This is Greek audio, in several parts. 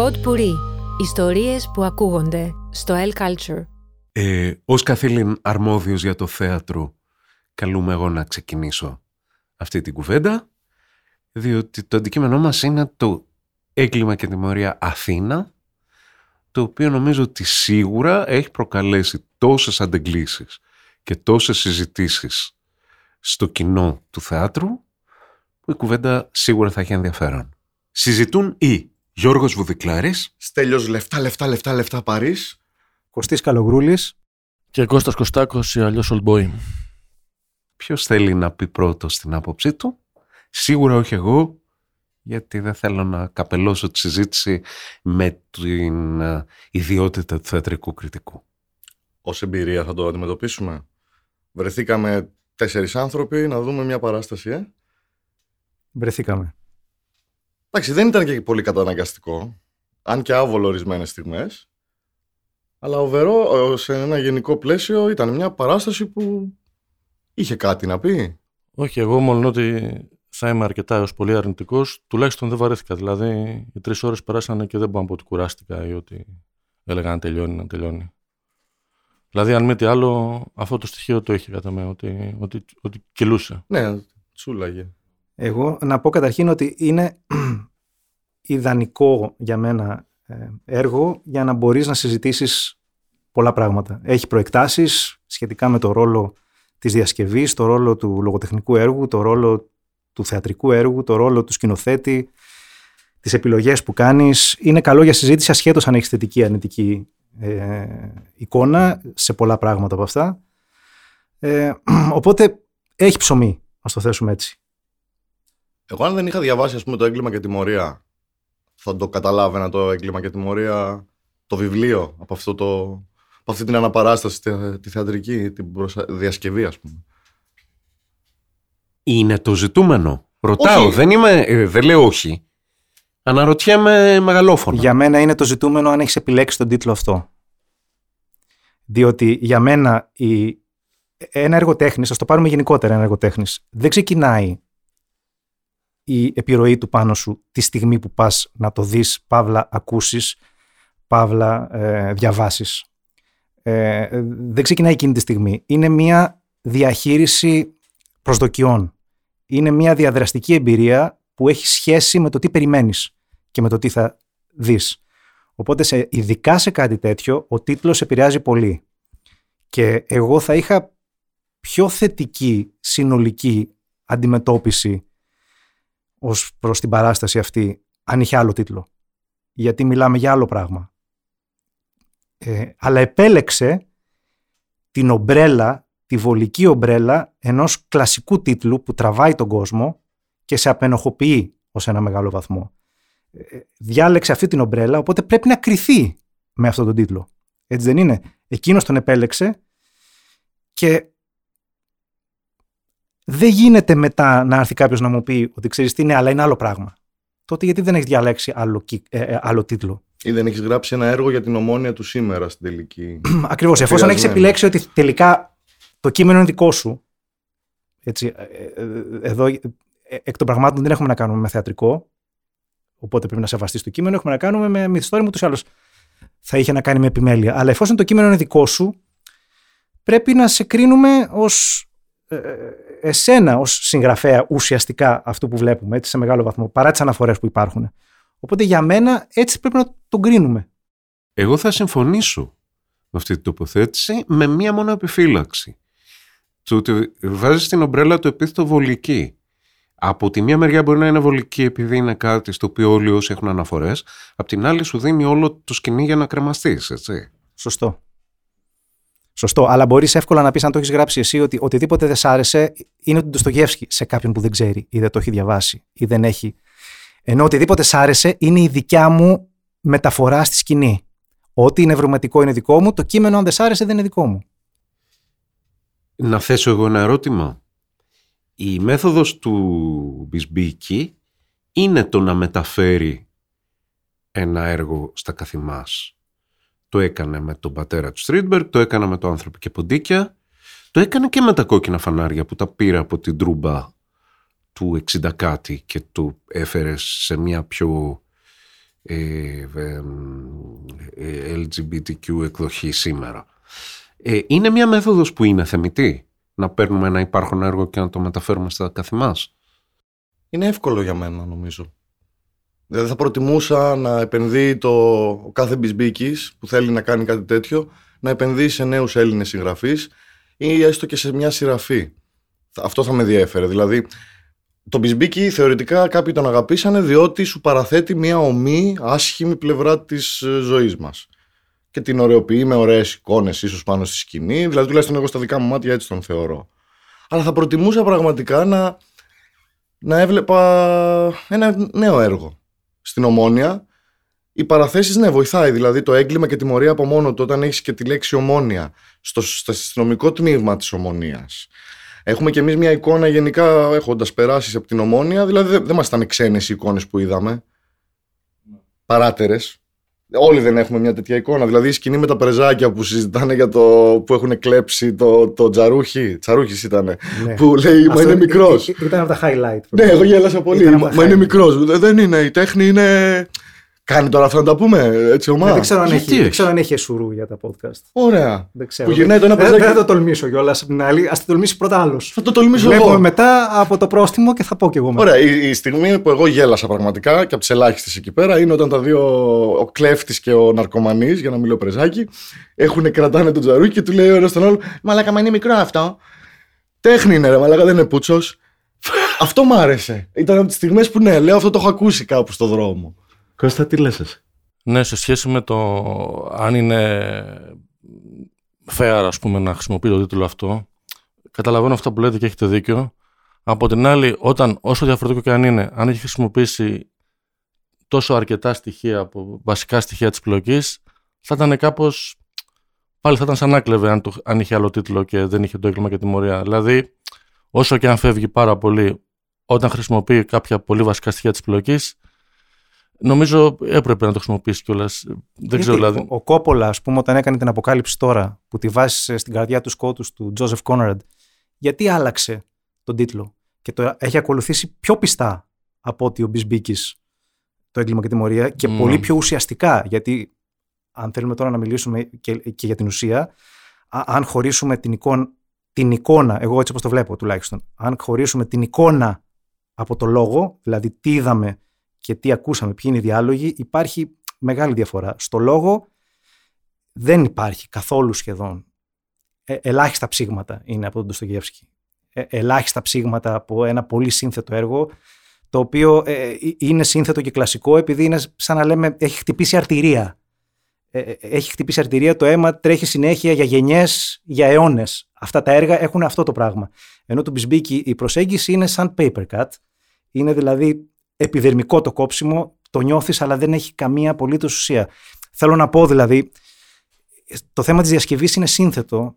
Pod Puri. Ιστορίες που ακούγονται στο El Culture. Ε, ως καθήλυν αρμόδιος για το θέατρο, καλούμε εγώ να ξεκινήσω αυτή την κουβέντα, διότι το αντικείμενό μας είναι το έγκλημα και τιμωρία Αθήνα, το οποίο νομίζω ότι σίγουρα έχει προκαλέσει τόσες αντεγκλήσεις και τόσες συζητήσεις στο κοινό του θεάτρου, που η κουβέντα σίγουρα θα έχει ενδιαφέρον. Συζητούν οι Γιώργος Βουδικλάρης, Στέλιος λεφτά, λεφτά, λεφτά, λεφτά Παρίς. Κωστής Καλογρούλης. Και Κώστας Κωστάκος ή αλλιώς Old Boy. ποιος θέλει να πει πρώτο στην άποψή του; Σίγουρα όχι εγώ, γιατί δεν θέλω να καπελώσω τη συζήτηση με την ε, ιδιότητα του θεατρικού κριτικού. Ως εμπειρία θα το αντιμετωπίσουμε. Βρεθήκαμε τέσσερις άνθρωποι να δούμε μια παράσταση, ε. Βρεθήκαμε. Εντάξει, δεν ήταν και πολύ καταναγκαστικό. Αν και άβολο ορισμένες στιγμές. Αλλά overall, σε ένα γενικό πλαίσιο, ήταν μια παράσταση που είχε κάτι να πει. Όχι, εγώ μόνο ότι θα είμαι αρκετά έως πολύ αρνητικός, τουλάχιστον δεν βαρέθηκα. Δηλαδή, οι τρεις ώρες περάσανε και δεν μπορώ να πω ότι κουράστηκα ή ότι έλεγα να τελειώνει, να τελειώνει. Δηλαδή, αν μη τι άλλο, αυτό το στοιχείο το είχε κατά με, ότι, ότι, ότι κυλούσε. Ναι, τσούλαγε. Εγώ να πω καταρχήν ότι είναι ιδανικό για μένα ε, έργο για να μπορείς να συζητήσεις πολλά πράγματα. Έχει προεκτάσεις σχετικά με το ρόλο της διασκευής, το ρόλο του λογοτεχνικού έργου, το ρόλο του θεατρικού έργου, το ρόλο του σκηνοθέτη, τις επιλογές που κάνεις. Είναι καλό για συζήτηση ασχέτως αν έχεις θετική ή αρνητική ε, εικόνα σε πολλά πράγματα από αυτά. Ε, οπότε έχει ψωμί, ας το θέσουμε έτσι. Εγώ, αν δεν είχα διαβάσει ας πούμε, το έγκλημα και τιμωρία, θα το καταλάβαινα το έγκλημα και τιμωρία, το βιβλίο από, αυτό το, από αυτή την αναπαράσταση, τη, τη θεατρική, την προσα... διασκευή, ας πούμε. Είναι το ζητούμενο. Ρωτάω, Όχι. δεν, είμαι, ε, δεν λέω όχι. Αναρωτιέμαι μεγαλόφωνα. Για μένα είναι το ζητούμενο αν έχεις επιλέξει τον τίτλο αυτό. Διότι για μένα η... ένα έργο τέχνης, ας το πάρουμε γενικότερα ένα έργο τέχνης, δεν ξεκινάει η επιρροή του πάνω σου τη στιγμή που πας να το δεις, παύλα ακούσεις, παύλα ε, διαβάσεις. Ε, δεν ξεκινάει εκείνη τη στιγμή. Είναι μια διαχείριση προσδοκιών. Είναι μια διαδραστική εμπειρία που έχει σχέση με το τι περιμένεις και με το τι θα δεις. Οπότε σε, ειδικά σε κάτι τέτοιο ο τίτλος επηρεάζει πολύ. Και εγώ θα είχα πιο θετική συνολική αντιμετώπιση ως προς την παράσταση αυτή αν είχε άλλο τίτλο. Γιατί μιλάμε για άλλο πράγμα. Ε, αλλά επέλεξε την ομπρέλα, τη βολική ομπρέλα ενός κλασικού τίτλου που τραβάει τον κόσμο και σε απενοχοποιεί ως ένα μεγάλο βαθμό. Ε, διάλεξε αυτή την ομπρέλα, οπότε πρέπει να κριθεί με αυτόν τον τίτλο. Έτσι δεν είναι; Εκείνος τον επέλεξε και δεν γίνεται μετά να έρθει κάποιος να μου πει ότι ξέρεις τι είναι, αλλά είναι άλλο πράγμα. Τότε γιατί δεν έχεις διαλέξει άλλο, κυ- ε, ε, άλλο τίτλο; Ή δεν έχεις γράψει ένα έργο για την ομόνια του σήμερα στην τελική. Ακριβώς. Εφόσον έχεις Επηρεασμένο. επιλέξει ότι τελικά το κείμενο είναι δικό σου. Έτσι, ε, ε, εδώ ε, εκ των πραγμάτων δεν έχουμε να κάνουμε με θεατρικό. Οπότε πρέπει να σεβαστείς το κείμενο. Έχουμε να κάνουμε με μυθιστόρημα ούτω ή άλλω. Θα είχε να κάνει με επιμέλεια. Αλλά εφόσον το κείμενο είναι δικό σου, πρέπει να σε κρίνουμε ως εσένα ως συγγραφέα ουσιαστικά αυτού που βλέπουμε έτσι, σε μεγάλο βαθμό, παρά τις αναφορές που υπάρχουν. Οπότε για μένα έτσι πρέπει να τον κρίνουμε. Εγώ θα συμφωνήσω με αυτή την τοποθέτηση με μία μόνο επιφύλαξη. Το ότι βάζεις στην ομπρέλα το επίθετο βολική. Από τη μία μεριά μπορεί να είναι βολική επειδή είναι κάτι στο οποίο όλοι όσοι έχουν αναφορές, απ' την άλλη σου δίνει όλο το σκηνή για να κρεμαστείς, έτσι. Σωστό. Σωστό. Αλλά μπορείς εύκολα να πεις, αν το έχεις γράψει εσύ, ότι οτιδήποτε δεν σ' άρεσε είναι του Ντοστογεύσκη σε κάποιον που δεν ξέρει ή δεν το έχει διαβάσει ή δεν έχει. Ενώ οτιδήποτε σ' άρεσε είναι η δικιά μου μεταφορά στη σκηνή. Ό,τι είναι ευρωματικό είναι δικό μου, το κείμενο, αν δεν σ' άρεσε, δεν είναι δικό μου. Να θέσω εγώ ένα ερώτημα. Η μέθοδος του Μπισμπίκη είναι το να μεταφέρει ένα έργο στα καθημάς. Το έκανε με τον πατέρα του Στρίτμπεργκ, το έκανε με το άνθρωπο και ποντίκια, το έκανε και με τα κόκκινα φανάρια που τα πήρε από την τρούμπα του 60 κάτι και το έφερε σε μια πιο ε, ε, LGBTQ εκδοχή σήμερα. Ε, είναι μια μέθοδος που είναι θεμητή να παίρνουμε ένα υπάρχον έργο και να το μεταφέρουμε στα καθημάς. Είναι εύκολο για μένα νομίζω. Δηλαδή θα προτιμούσα να επενδύει το, ο κάθε μπισμπίκης που θέλει να κάνει κάτι τέτοιο να επενδύει σε νέους Έλληνες συγγραφείς ή έστω και σε μια σειραφή. Αυτό θα με διέφερε. Δηλαδή το Μπισμπίκι θεωρητικά κάποιοι τον αγαπήσανε διότι σου παραθέτει μια ομή άσχημη πλευρά της ε, ζωής μας. Και την ωρεοποιεί με ωραίες εικόνες ίσως πάνω στη σκηνή, δηλαδή τουλάχιστον εγώ στα δικά μου μάτια έτσι τον θεωρώ. Αλλά θα προτιμούσα πραγματικά να, να έβλεπα ένα νέο έργο στην Ομόνια. Οι παραθέσεις ναι βοηθάει, δηλαδή το έγκλημα και τιμωρία από μόνο του όταν έχεις και τη λέξη ομόνια στο, στο αστυνομικό τμήμα της ομονίας Έχουμε κι εμείς μια εικόνα γενικά έχοντας περάσεις από την ομόνια, δηλαδή δεν, δεν μας ήταν ξένες οι εικόνες που είδαμε. Παράτερες. Όλοι δεν έχουμε μια τέτοια εικόνα. Δηλαδή η σκηνή με τα πρεζάκια που συζητάνε για το που έχουν κλέψει το, το τζαρούχι. Τσαρούχης ήταν. Ναι. Που λέει Μα είναι μικρός. Ήταν από τα highlight. Ναι, εγώ γέλασα πολύ. Μα είναι μικρός. Δεν είναι. Η τέχνη είναι. Κάνει τώρα αυτό να τα πούμε έτσι ομάδα. Δεν ξέρω αν, έχει, δεν ξέρω αν έχει εσουρού για τα podcast. Ωραία. Δεν ξέρω. Που γυρνάει το ένα δεν, δεν θα το τολμήσω κιόλας από την άλλη. Α το τολμήσει πρώτα άλλος. Θα το τολμήσω Βλέπουμε εγώ. μετά από το πρόστιμο και θα πω κι εγώ μετά. Ωραία. Η, η στιγμή που εγώ γέλασα πραγματικά και από τις ελάχιστες εκεί πέρα είναι όταν τα δύο, ο κλέφτης και ο ναρκωμανής, για να μιλώ πρεζάκι, έχουν κρατάνε τον τζαρούκι και του λέει ο ένας τον άλλο Μαλάκα, μα είναι μικρό αυτό. Τέχνη είναι, ρε, μαλάκα δεν είναι πούτσος. αυτό μ' άρεσε. Ήταν από τις στιγμές που ναι, λέω αυτό το έχω ακούσει κάπου στο δρόμο. Κώστα, τι λες εσύ; Ναι, σε σχέση με το αν είναι fair, ας πούμε, να χρησιμοποιεί το τίτλο αυτό, καταλαβαίνω αυτά που λέτε και έχετε δίκιο. Από την άλλη, όταν, όσο διαφορετικό και αν είναι, αν έχει χρησιμοποιήσει τόσο αρκετά στοιχεία από βασικά στοιχεία της πλοκής, θα ήταν κάπως... Πάλι θα ήταν σαν άκλεβε αν, το, αν είχε άλλο τίτλο και δεν είχε το έγκλημα και τιμωρία. Δηλαδή, όσο και αν φεύγει πάρα πολύ, όταν χρησιμοποιεί κάποια πολύ βασικά στοιχεία της πλοκής, Νομίζω έπρεπε να το χρησιμοποιήσει κιόλας. Δεν ξέρω δηλαδή. Ο, Κόπολα, ας πούμε, όταν έκανε την αποκάλυψη τώρα, που τη βάζει στην καρδιά του σκότους του Τζόζεφ Κόνραντ, γιατί άλλαξε τον τίτλο και το έχει ακολουθήσει πιο πιστά από ότι ο Μπισμπίκης το έγκλημα και τιμωρία και mm. πολύ πιο ουσιαστικά. Γιατί, αν θέλουμε τώρα να μιλήσουμε και, και για την ουσία, αν χωρίσουμε την εικόνα, την εικόνα, εγώ έτσι όπως το βλέπω τουλάχιστον, αν χωρίσουμε την εικόνα από το λόγο, δηλαδή τι είδαμε και τι ακούσαμε, ποιοι είναι οι διάλογοι, υπάρχει μεγάλη διαφορά. Στο λόγο δεν υπάρχει καθόλου σχεδόν. Ε, ελάχιστα ψήγματα είναι από τον Ντοστογεύσκη. Ε, ελάχιστα ψήγματα από ένα πολύ σύνθετο έργο, το οποίο ε, είναι σύνθετο και κλασικό επειδή είναι σαν να λέμε έχει χτυπήσει αρτηρία. Ε, ε, έχει χτυπήσει αρτηρία, το αίμα τρέχει συνέχεια για γενιές, για αιώνες. Αυτά τα έργα έχουν αυτό το πράγμα. Ενώ του Μπισμπίκη η προσέγγιση είναι σαν paper cut. Είναι δηλαδή επιδερμικό το κόψιμο, το νιώθεις αλλά δεν έχει καμία απολύτως ουσία. Θέλω να πω δηλαδή, το θέμα της διασκευής είναι σύνθετο.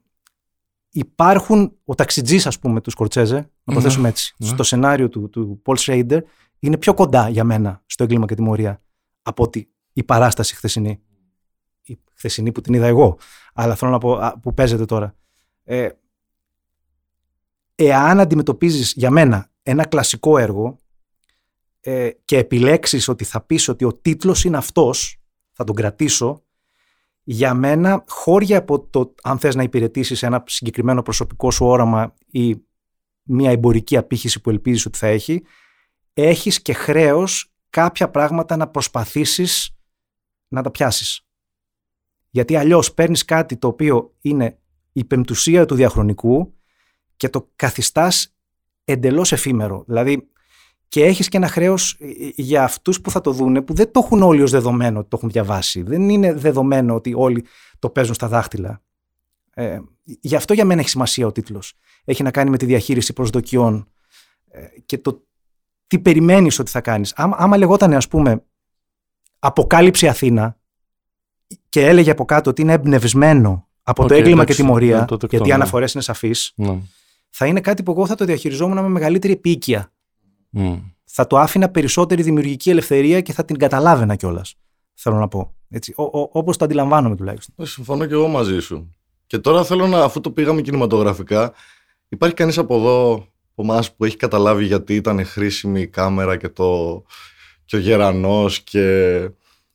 Υπάρχουν, ο ταξιτζής ας πούμε του Σκορτσέζε, να το ναι, θέσουμε έτσι, ναι. στο σενάριο του, του Paul Schrader, είναι πιο κοντά για μένα στο έγκλημα και τιμωρία από ότι η παράσταση χθεσινή. Η χθεσινή που την είδα εγώ, αλλά θέλω να πω που παίζεται τώρα. Ε, εάν αντιμετωπίζεις για μένα ένα κλασικό έργο ε, και επιλέξεις ότι θα πεις ότι ο τίτλος είναι αυτός, θα τον κρατήσω, για μένα χώρια από το αν θες να υπηρετήσεις ένα συγκεκριμένο προσωπικό σου όραμα ή μια εμπορική απήχηση που ελπίζεις ότι θα έχει, έχεις και χρέος κάποια πράγματα να προσπαθήσεις να τα πιάσεις. Γιατί αλλιώς παίρνεις κάτι το οποίο είναι η πεμπτουσία του διαχρονικού και το καθιστάς εντελώς εφήμερο. Δηλαδή και έχεις και ένα χρέος ε, ε, για αυτούς που θα το δούνε που δεν το έχουν όλοι ως δεδομένο ότι το έχουν διαβάσει. Δεν είναι δεδομένο ότι όλοι το παίζουν στα δάχτυλα. Ε, γι' αυτό για μένα έχει σημασία ο τίτλος. Έχει να κάνει με τη διαχείριση προσδοκιών ε, και το τι περιμένεις ότι θα κάνεις. Άμα, άμα λεγόταν ας πούμε «Αποκάλυψη Αθήνα» και έλεγε από κάτω ότι είναι εμπνευσμένο από το έγκλημα και τιμωρία, ναι, γιατί οι ναι. αναφορές είναι σαφείς, ναι. θα είναι κάτι που εγώ θα το διαχειριζόμουν με μεγαλύτερη επίοικια θα το άφηνα περισσότερη δημιουργική ελευθερία και θα την καταλάβαινα κιόλας. Θέλω να πω. Όπως το αντιλαμβάνομαι τουλάχιστον. Ε, συμφωνώ κι εγώ μαζί σου. Και τώρα θέλω να, αφού το πήγαμε κινηματογραφικά, υπάρχει κανείς από εδώ από εμάς που έχει καταλάβει γιατί ήταν χρήσιμη η κάμερα και, το, και ο γερανός και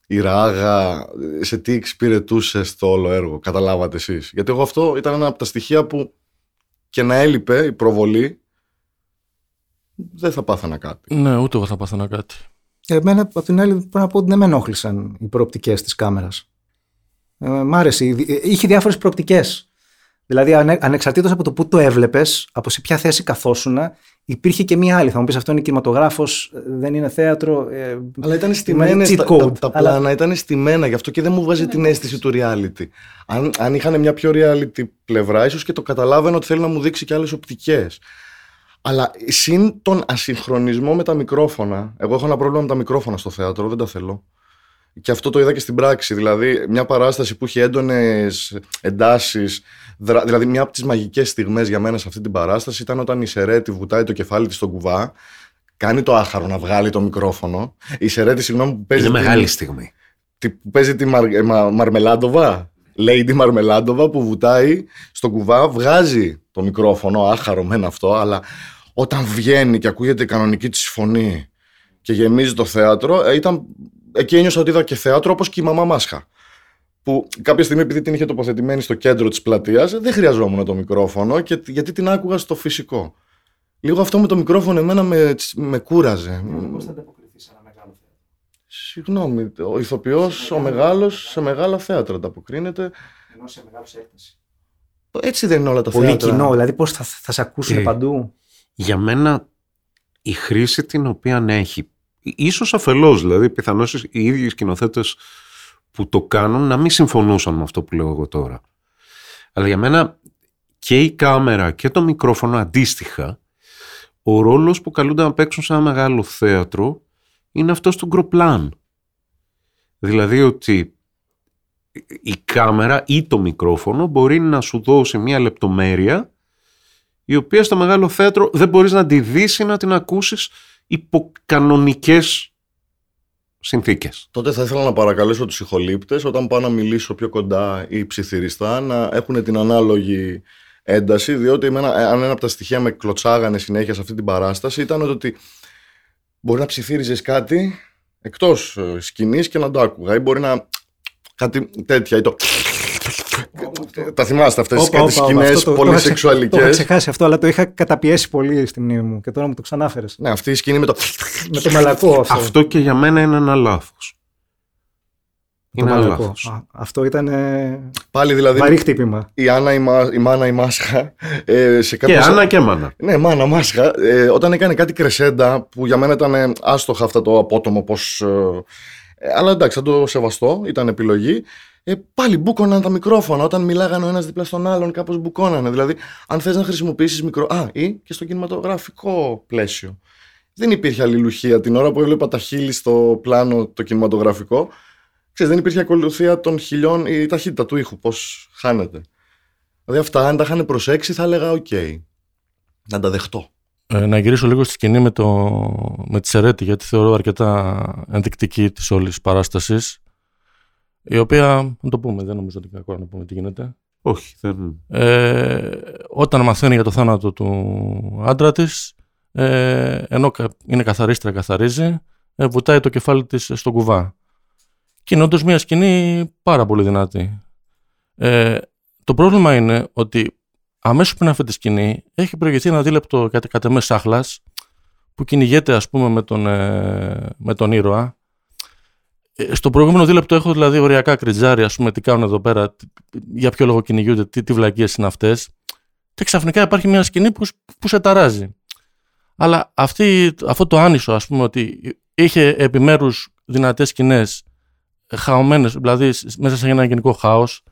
η ράγα, σε τι εξυπηρετούσες το όλο έργο, καταλάβατε εσείς. Γιατί εγώ αυτό ήταν ένα από τα στοιχεία που και να έλειπε η προβολή, δεν θα πάθανα κάτι. Ναι, ούτε εγώ θα πάθανα κάτι. Εμένα, από την άλλη, πρέπει να πω ότι δεν με ενόχλησαν οι προοπτικές της κάμερας. Ε, μ' άρεσε. Είχε διάφορες προοπτικές. Δηλαδή, ανε, ανεξαρτήτως από το που το έβλεπες, από σε ποια θέση καθόσουν, υπήρχε και μία άλλη. Θα μου πεις αυτό είναι κινηματογράφος, δεν είναι θέατρο. Ε, αλλά ήταν στημένα τα, τα, τα, πλάνα, αλλά... ήταν στημένα, γι' αυτό και δεν μου βγάζει την αίσθηση του reality. Αν, αν είχαν μια πιο reality πλευρά, ίσως και το καταλάβαινα ότι θέλει να μου δείξει και άλλες οπτικές. Αλλά συν τον ασυγχρονισμό με τα μικρόφωνα. Εγώ έχω ένα πρόβλημα με τα μικρόφωνα στο θέατρο, δεν τα θέλω. Και αυτό το είδα και στην πράξη. Δηλαδή, μια παράσταση που έχει έντονες εντάσεις. Δηλαδή, μια από τις μαγικές στιγμές για μένα σε αυτή την παράσταση ήταν όταν η Σερέτη βουτάει το κεφάλι της στον κουβά, κάνει το άχαρο να βγάλει το μικρόφωνο. Η Σερέτη, συγγνώμη, που παίζει. Είναι μεγάλη στιγμή. που παίζει τη Μαρ, ε, Μα, Μαρμελάντοβα. Lady Μαρμελάντοβα που βουτάει στον κουβά, βγάζει το μικρόφωνο, άχαρο μεν αυτό, αλλά όταν βγαίνει και ακούγεται η κανονική της φωνή και γεμίζει το θέατρο, ε, ήταν εκεί ένιωσα ότι είδα και θέατρο όπως και η μαμά Μάσχα. Που κάποια στιγμή, επειδή την είχε τοποθετημένη στο κέντρο της πλατείας, δεν χρειαζόμουν το μικρόφωνο και, γιατί την άκουγα στο φυσικό. Λίγο αυτό με το μικρόφωνο εμένα με, με κούραζε. Πώς θα ανταποκριθείς σε ένα μεγάλο θέατρο; Συγγνώμη, ο ηθοποιός, ο μεγάλο, σε μεγάλα θέατρα ανταποκρίνεται. Ενώ σε μεγάλο έκταση. Έτσι δεν είναι όλα τα Πολύ θέατρα. κοινό, δηλαδή πώς θα, θα σε ακούσουν Ε, παντού; Για μένα η χρήση την οποία έχει, ίσως αφελώς δηλαδή, πιθανώς οι ίδιοι σκηνοθέτες που το κάνουν να μην συμφωνούσαν με αυτό που λέω εγώ τώρα. Αλλά για μένα και η κάμερα και το μικρόφωνο αντίστοιχα, ο ρόλος που καλούνται να παίξουν σε ένα μεγάλο θέατρο είναι αυτός του γκροπλάν. Δηλαδή ότι η κάμερα ή το μικρόφωνο μπορεί να σου δώσει μια λεπτομέρεια η οποία στο μεγάλο θέατρο δεν μπορείς να τη δεις ή να την ακούσεις υπό κανονικές συνθήκες. Τότε θα ήθελα να παρακαλέσω τους ηχολήπτες όταν πάω να μιλήσω πιο κοντά ή ψιθυριστά να έχουν την ανάλογη ένταση διότι εμένα, αν ένα από τα στοιχεία με κλωτσάγανε συνέχεια σε αυτή την παράσταση ήταν ότι μπορεί να ψιθύριζες κάτι εκτός ε, σκηνής και να το άκουγα ή μπορεί να κάτι τέτοια ή το τα θυμάστε αυτές Όπα, τις όπα, σκηνές αυτό το- πολύ το είχα ξε- Το είχα σεξουαλικές ξεχάσει αυτό, αλλά το είχα καταπιέσει πολύ στη μνήμη μου και τώρα μου το ξανάφερες. ναι αυτή η σκηνή με το Με το μαλακό αυτό. Αυτό και για μένα είναι ένα λάθος. το Είναι ένα μαλακό. λάθος. Α, αυτό ήταν ε, πάλι δηλαδή βαρύ χτύπημα. η Άννα η, Μα- η Μάνα η Μάσχα ε, σε Και κάποιες- Άννα και Μάνα. Ναι, μάνα, μάσχα. Ε, όταν έκανε κάτι κρεσέντα που για μένα ήταν ε, άστοχα αυτό το απότομο πώς... ε, ε, αλλά εντάξει, θα το σεβαστώ, ήταν επιλογή. Ε, πάλι μπούκωναν τα μικρόφωνα. Όταν μιλάγανε ο ένας δίπλα στον άλλον, κάπως μπουκώνανε. Δηλαδή, αν θες να χρησιμοποιήσεις μικρό. Α, ή και στο κινηματογραφικό πλαίσιο. Δεν υπήρχε αλληλουχία την ώρα που έβλεπα τα χείλη στο πλάνο το κινηματογραφικό. Ξέρεις, δεν υπήρχε ακολουθία των χιλιών ή η ταχύτητα του ήχου, πώς χάνεται. Δηλαδή, αυτά, αν τα είχαν προσέξει, θα έλεγα: Οκ. Να τα δεχτώ. Ε, να γυρίσω λίγο στη σκηνή με, το, με τη Σερέτη, γιατί θεωρώ αρκετά ενδεικτική της όλης παράστασης, η οποία, να το πούμε, δεν νομίζω ότι είναι κακό να πούμε τι γίνεται. Όχι, δεν... Ε, όταν μαθαίνει για το θάνατο του άντρα της, ε, ενώ κα- είναι καθαρίστρια, καθαρίζει, ε, βουτάει το κεφάλι της στον κουβά. Και είναι όντως μια σκηνή πάρα πολύ δυνατή. Ε, το πρόβλημα είναι ότι αμέσως πριν αυτή τη σκηνή έχει προηγηθεί ένα δίλεπτο κατ' κατ' εμές σάχλας που κυνηγέται ας πούμε με τον, ε, με τον ήρωα. Ε, στο προηγούμενο δίλεπτο έχω δηλαδή οριακά κριτζάρι ας πούμε τι κάνουν εδώ πέρα, τι- για ποιο λόγο κυνηγούνται, τι, τι βλακίες είναι αυτές και ξαφνικά υπάρχει μια σκηνή που, σ- που σε ταράζει. Αλλά αυτή, αυτό το άνισο ας πούμε ότι είχε επιμέρους δυνατές σκηνές χαωμένες, δηλαδή σ- μέσα σε ένα γενικό χάος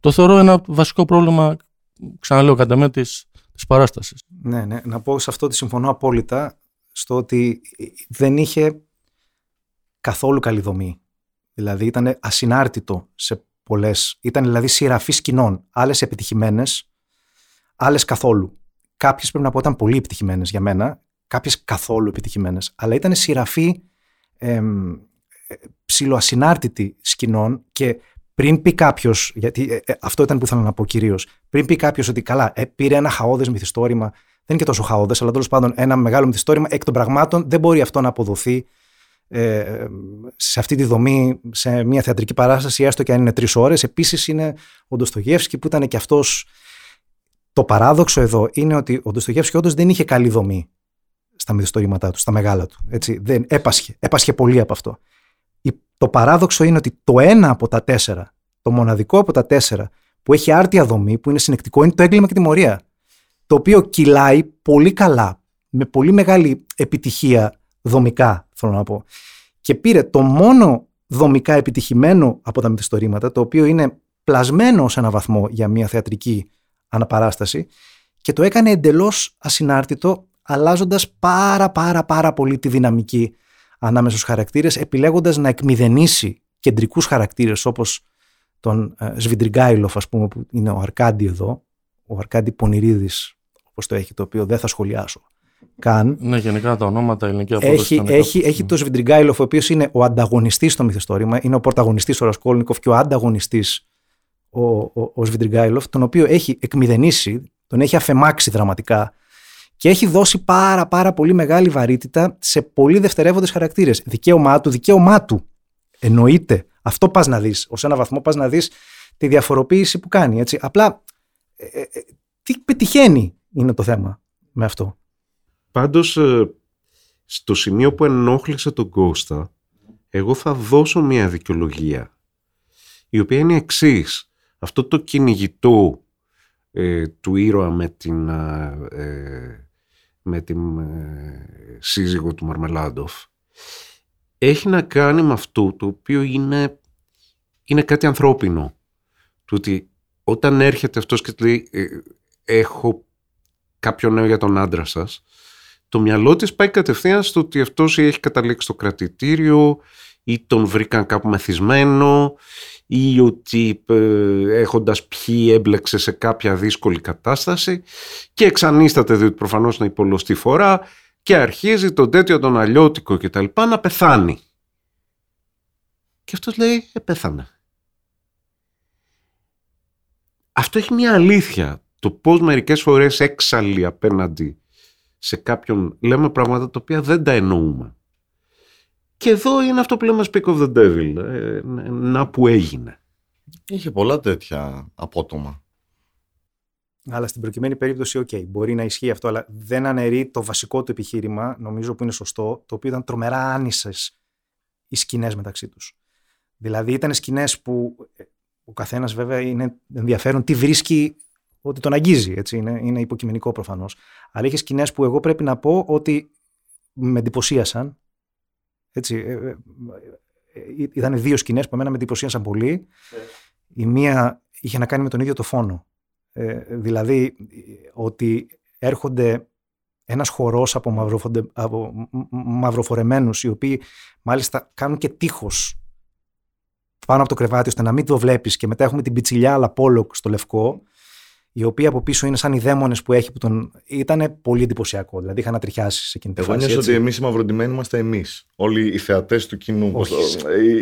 το θεωρώ ένα βασικό πρόβλημα ξαναλέω κατά με της, της παράστασης. Ναι, ναι. Να πω σε αυτό ότι συμφωνώ απόλυτα στο ότι δεν είχε καθόλου καλή δομή. Δηλαδή ήταν ασυνάρτητο σε πολλές. Ήταν δηλαδή σειραφής σκηνών. Άλλες επιτυχημένες, άλλες καθόλου. Κάποιες πρέπει να πω ήταν πολύ επιτυχημένες για μένα, κάποιες καθόλου επιτυχημένες. Αλλά ήταν σειραφή εμ, ε, ψιλοασυνάρτητη σκηνών και πριν πει κάποιος, γιατί ε, ε, αυτό ήταν που ήθελα να πω κυρίως, πριν πει κάποιος ότι καλά, ε, πήρε ένα χαόδες μυθιστόρημα, δεν είναι και τόσο χαόδες, αλλά τέλος πάντων ένα μεγάλο μυθιστόρημα εκ των πραγμάτων δεν μπορεί αυτό να αποδοθεί ε, σε αυτή τη δομή σε μια θεατρική παράσταση, έστω και αν είναι τρεις ώρες. Επίσης είναι ο Ντοστογεύσκη που ήταν και αυτός. Το παράδοξο εδώ είναι ότι ο Ντοστογεύσκη όντως δεν είχε καλή δομή στα μυθιστορήματά του, στα μεγάλα του. Έτσι, δεν, έπασχε, έπασχε πολύ από αυτό. Το παράδοξο είναι ότι το ένα από τα τέσσερα, το μοναδικό από τα τέσσερα που έχει άρτια δομή, που είναι συνεκτικό, είναι το έγκλημα και τιμωρία. Το οποίο κυλάει πολύ καλά, με πολύ μεγάλη επιτυχία δομικά, θέλω να πω. Και πήρε το μόνο δομικά επιτυχημένο από τα μυθιστορήματα, το οποίο είναι πλασμένο σε ένα βαθμό για μια θεατρική αναπαράσταση και το έκανε εντελώς ασυνάρτητο, αλλάζοντας πάρα πάρα πάρα πολύ τη δυναμική ανάμεσα στους χαρακτήρες, επιλέγοντας να εκμηδενήσει κεντρικούς χαρακτήρες όπως τον ε, Σβιντριγκάιλοφ, ας πούμε, που είναι ο Αρκάντι εδώ, ο Αρκάντι Πονηρίδης, όπως το έχει, το οποίο δεν θα σχολιάσω καν. Ναι, γενικά τα ονόματα ελληνική απόδοση. Έχει, έχει, έχει το Σβιντριγκάιλοφ, ο οποίος είναι ο ανταγωνιστής στο μυθιστόρημα, είναι ο πρωταγωνιστής ο Ρασκόλνικοφ και ο ανταγωνιστής ο, ο, ο Σβιντριγκάιλοφ, τον οποίο έχει εκμηδενήσει, τον έχει αφεμάξει δραματικά και έχει δώσει πάρα πάρα πολύ μεγάλη βαρύτητα σε πολύ δευτερεύοντες χαρακτήρες. Δικαίωμά του, δικαίωμά του. Εννοείται. Αυτό πας να δεις. Ω ένα βαθμό πας να δεις τη διαφοροποίηση που κάνει. Έτσι. Απλά ε, ε, ε, τι πετυχαίνει είναι το θέμα με αυτό. Πάντως, στο σημείο που ενόχλησε τον Κώστα, εγώ θα δώσω μια δικαιολογία, η οποία είναι εξής. Αυτό το κυνηγητό του ήρωα με την, με την σύζυγο του Μαρμελάντοφ έχει να κάνει με αυτό το οποίο είναι, είναι κάτι ανθρώπινο. Του ότι όταν έρχεται αυτός και λέει «Ε, έχω κάποιο νέο για τον άντρα σας, το μυαλό της πάει κατευθείαν στο ότι αυτός έχει καταλήξει στο κρατητήριο ή τον βρήκαν κάπου μεθυσμένο ή ότι ε, έχοντας πιει έμπλεξε σε κάποια δύσκολη κατάσταση και εξανίσταται διότι προφανώς είναι υπολοστή φορά και αρχίζει τον τέτοιο τον αλλιώτικο και τα λοιπά να πεθάνει. Και αυτός λέει, ε, πέθανε. Αυτό έχει μια αλήθεια. Το πώς μερικές φορές έξαλλοι απέναντι σε κάποιον λέμε πράγματα τα οποία δεν τα εννοούμε. Και εδώ είναι αυτό που λέμε Speak of the Devil. Ε, να που έγινε. Είχε πολλά τέτοια απότομα. Αλλά στην προκειμένη περίπτωση, OK, okay, μπορεί να ισχύει αυτό, αλλά δεν αναιρεί το βασικό του επιχείρημα, νομίζω που είναι σωστό, το οποίο ήταν τρομερά άνισες οι σκηνές μεταξύ τους. Δηλαδή ήταν σκηνές που ε, ο καθένας βέβαια είναι ενδιαφέρον τι βρίσκει ότι τον αγγίζει. Έτσι, είναι, είναι υποκειμενικό προφανώς. Αλλά είχε σκηνές που εγώ πρέπει να πω ότι με εντυπωσίασαν. Έτσι, ε, ε, ήταν δύο σκηνές που εμένα με εντυπωσίασαν πολύ. Η μία είχε να κάνει με τον ίδιο το φόνο. Ε, δηλαδή ότι έρχονται ένας χορός από, από μαυροφορεμένους οι οποίοι μάλιστα κάνουν και τείχος πάνω από το κρεβάτι ώστε να μην το βλέπεις και μετά έχουμε την πιτσιλιά αλλά πόλοκ στο λευκό η οποία από πίσω είναι σαν οι δαίμονες που έχει που τον. ήταν πολύ εντυπωσιακό. Δηλαδή είχα να τριχιάσει σε εκείνη τη φάση. Εγώ ότι εμείς οι μαυροντημένοι είμαστε εμείς. Όλοι οι θεατές του κοινού. Όχι.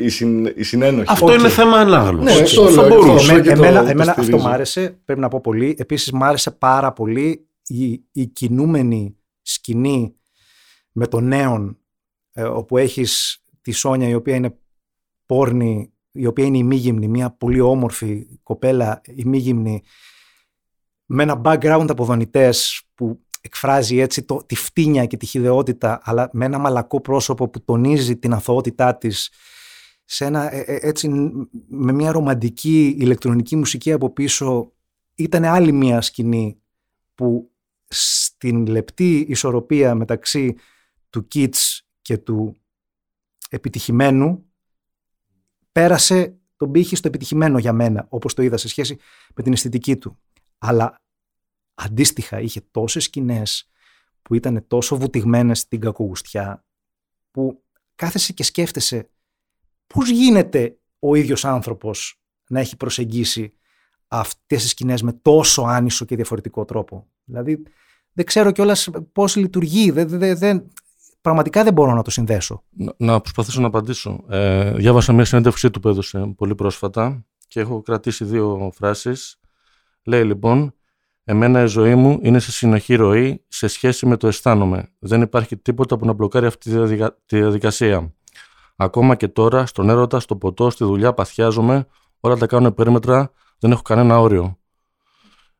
Οι, συν, οι συνένοχοι. Αυτό είναι θέμα ανάγνωση. Ναι, αυτό θα μπορούσε. Εμένα, εμένα αυτό μου άρεσε. Πρέπει να πω πολύ. Επίσης μου άρεσε πάρα πολύ η, η κινούμενη σκηνή με τον νέον ε, όπου έχεις τη Σόνια η οποία είναι πόρνη, η οποία είναι ημίγυμνη, μια πολύ όμορφη κοπέλα ημίγυμνη με ένα background από δονητές που εκφράζει έτσι το, τη φτύνια και τη χειδεότητα αλλά με ένα μαλακό πρόσωπο που τονίζει την αθωότητά της σε ένα, ε, ε, έτσι, με μια ρομαντική ηλεκτρονική μουσική από πίσω ήταν άλλη μια σκηνή που στην λεπτή ισορροπία μεταξύ του Κίτς και του επιτυχημένου πέρασε τον πύχη στο επιτυχημένο για μένα, όπως το είδα σε σχέση με την αισθητική του αλλά αντίστοιχα είχε τόσες σκηνές που ήταν τόσο βουτυγμένες στην κακογουστιά που κάθεσαι και σκέφτεσαι πώς γίνεται ο ίδιος άνθρωπος να έχει προσεγγίσει αυτές τις σκηνές με τόσο άνισο και διαφορετικό τρόπο. Δηλαδή δεν ξέρω κιόλας πώς λειτουργεί, δεν, δεν, πραγματικά δεν μπορώ να το συνδέσω. Να, προσπαθήσω να απαντήσω. Ε, διάβασα μια συνέντευξή του που έδωσε πολύ πρόσφατα και έχω κρατήσει δύο φράσεις Λέει λοιπόν, Εμένα η ζωή μου είναι σε συνοχή ροή σε σχέση με το αισθάνομαι. Δεν υπάρχει τίποτα που να μπλοκάρει αυτή τη διαδικασία. Ακόμα και τώρα, στον έρωτα, στο ποτό, στη δουλειά, παθιάζομαι, όλα τα κάνουν περίμετρα, δεν έχω κανένα όριο.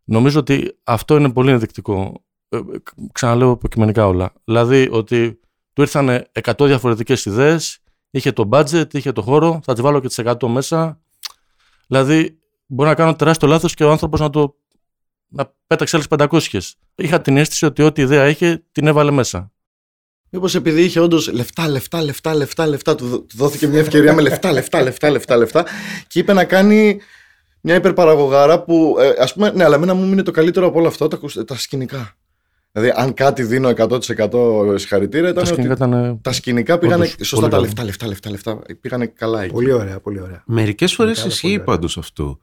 Νομίζω ότι αυτό είναι πολύ ενδεικτικό. Ε, ξαναλέω υποκειμενικά όλα. Δηλαδή ότι του ήρθαν 100 διαφορετικές ιδέες, είχε το budget, είχε το χώρο, θα τις βάλω και τις 100 μέσα. Δηλαδή μπορεί να κάνω τεράστιο λάθο και ο άνθρωπο να το να πέταξε άλλε 500. Είχα την αίσθηση ότι ό,τι ιδέα είχε την έβαλε μέσα. Μήπω επειδή είχε όντω λεφτά, λεφτά, λεφτά, λεφτά, λεφτά, του δόθηκε μια ευκαιρία με λεφτά, λεφτά, λεφτά, λεφτά, λεφτά και είπε να κάνει μια υπερπαραγωγάρα που, ε, ας πούμε, ναι, αλλά εμένα μου είναι το καλύτερο από όλα αυτά τα, τα σκηνικά. Δηλαδή, αν κάτι δίνω 100% συγχαρητήρια, ήταν τα ότι ήταν... τα σκηνικά πήγανε σωστά τα λεφτά, λεφτά, λεφτά, λεφτά. Πήγανε καλά εκεί. Πολύ ωραία, πολύ ωραία. Μερικέ φορέ ισχύει πάντω αυτό.